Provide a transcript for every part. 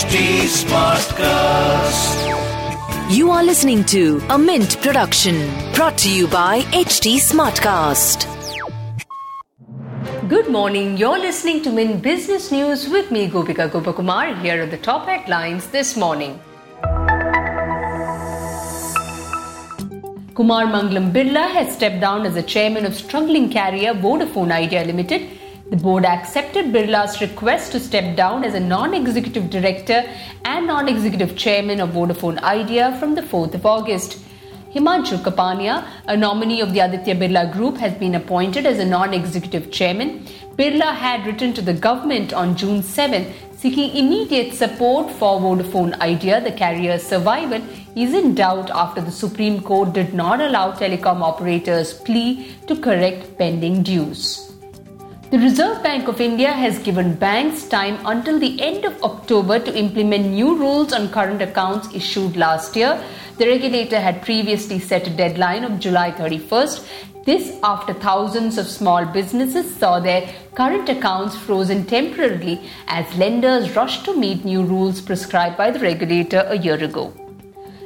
HT Smartcast. You are listening to a Mint production brought to you by HT Smartcast. Good morning. You're listening to Mint Business News with me, Gopika Gopakumar. Here are the top headlines this morning. Kumar Mangalam Birla has stepped down as the chairman of struggling carrier Vodafone Idea Limited. The board accepted Birla's request to step down as a non executive director and non executive chairman of Vodafone Idea from the 4th of August. Himanshu Kapania, a nominee of the Aditya Birla Group, has been appointed as a non executive chairman. Birla had written to the government on June 7 seeking immediate support for Vodafone Idea. The carrier's survival is in doubt after the Supreme Court did not allow telecom operators' plea to correct pending dues. The Reserve Bank of India has given banks time until the end of October to implement new rules on current accounts issued last year. The regulator had previously set a deadline of July 31st. This after thousands of small businesses saw their current accounts frozen temporarily as lenders rushed to meet new rules prescribed by the regulator a year ago.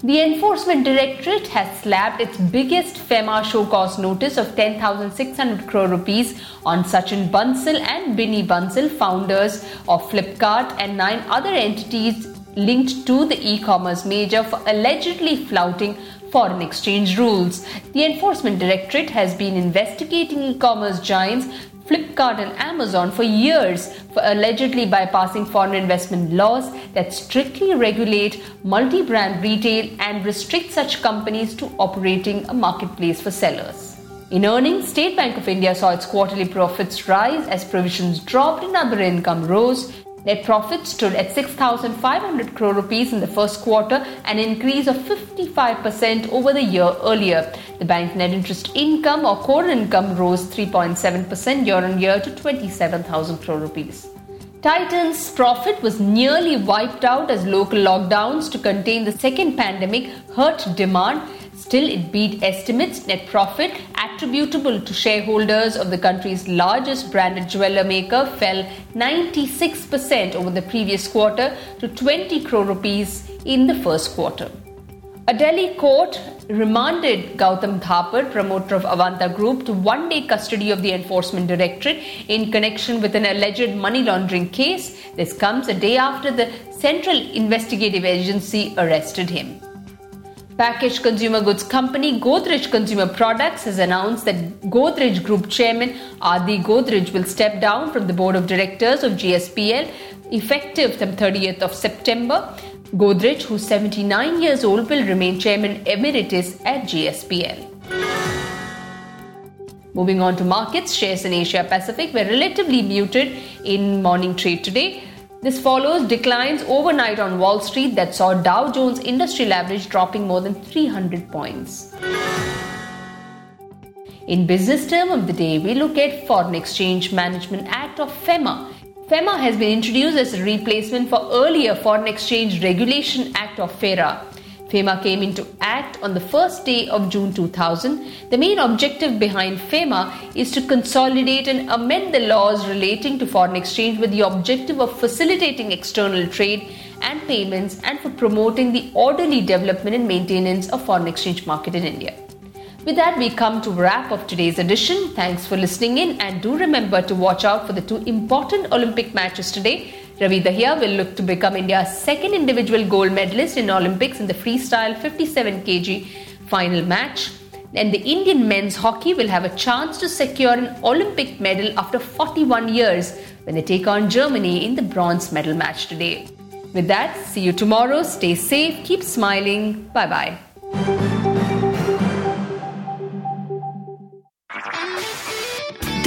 The Enforcement Directorate has slapped its biggest FEMA show cause notice of 10,600 crore rupees on Sachin Bansal and Binny Bansal, founders of Flipkart and nine other entities linked to the e-commerce major for allegedly flouting foreign exchange rules. The Enforcement Directorate has been investigating e-commerce giants Flipkart and Amazon for years allegedly bypassing foreign investment laws that strictly regulate multi brand retail and restrict such companies to operating a marketplace for sellers. In earnings, State Bank of India saw its quarterly profits rise as provisions dropped and other income rose. Net profit stood at 6,500 crore rupees in the first quarter, an increase of 55% over the year earlier. The bank's net interest income or core income rose 3.7% year on year to 27,000 crore rupees. Titan's profit was nearly wiped out as local lockdowns to contain the second pandemic hurt demand Still, it beat estimates. Net profit attributable to shareholders of the country's largest branded jeweler maker fell 96% over the previous quarter to 20 crore rupees in the first quarter. A Delhi court remanded Gautam Thapar, promoter of Avantha Group, to one day custody of the Enforcement Directorate in connection with an alleged money laundering case. This comes a day after the Central Investigative Agency arrested him. Packaged consumer goods company Godrej Consumer Products has announced that Godrej Group Chairman Adi Godrej will step down from the board of directors of GSPL effective from 30th of September. Godrej, who's 79 years old, will remain chairman emeritus at GSPL. Moving on to markets, shares in Asia Pacific were relatively muted in morning trade today. This follows declines overnight on Wall Street that saw Dow Jones Industrial Average dropping more than 300 points. In business term of the day, we look at Foreign Exchange Management Act of FEMA. FEMA has been introduced as a replacement for earlier Foreign Exchange Regulation Act of FERA. FEMA came into act on the first day of June 2000. The main objective behind FEMA is to consolidate and amend the laws relating to foreign exchange with the objective of facilitating external trade and payments and for promoting the orderly development and maintenance of foreign exchange market in India. With that, we come to wrap of today's edition. Thanks for listening in and do remember to watch out for the two important Olympic matches today. Ravi Dahiya will look to become India's second individual gold medalist in Olympics in the freestyle 57 kg final match. And the Indian men's hockey will have a chance to secure an Olympic medal after 41 years when they take on Germany in the bronze medal match today. With that, see you tomorrow. Stay safe, keep smiling. Bye bye.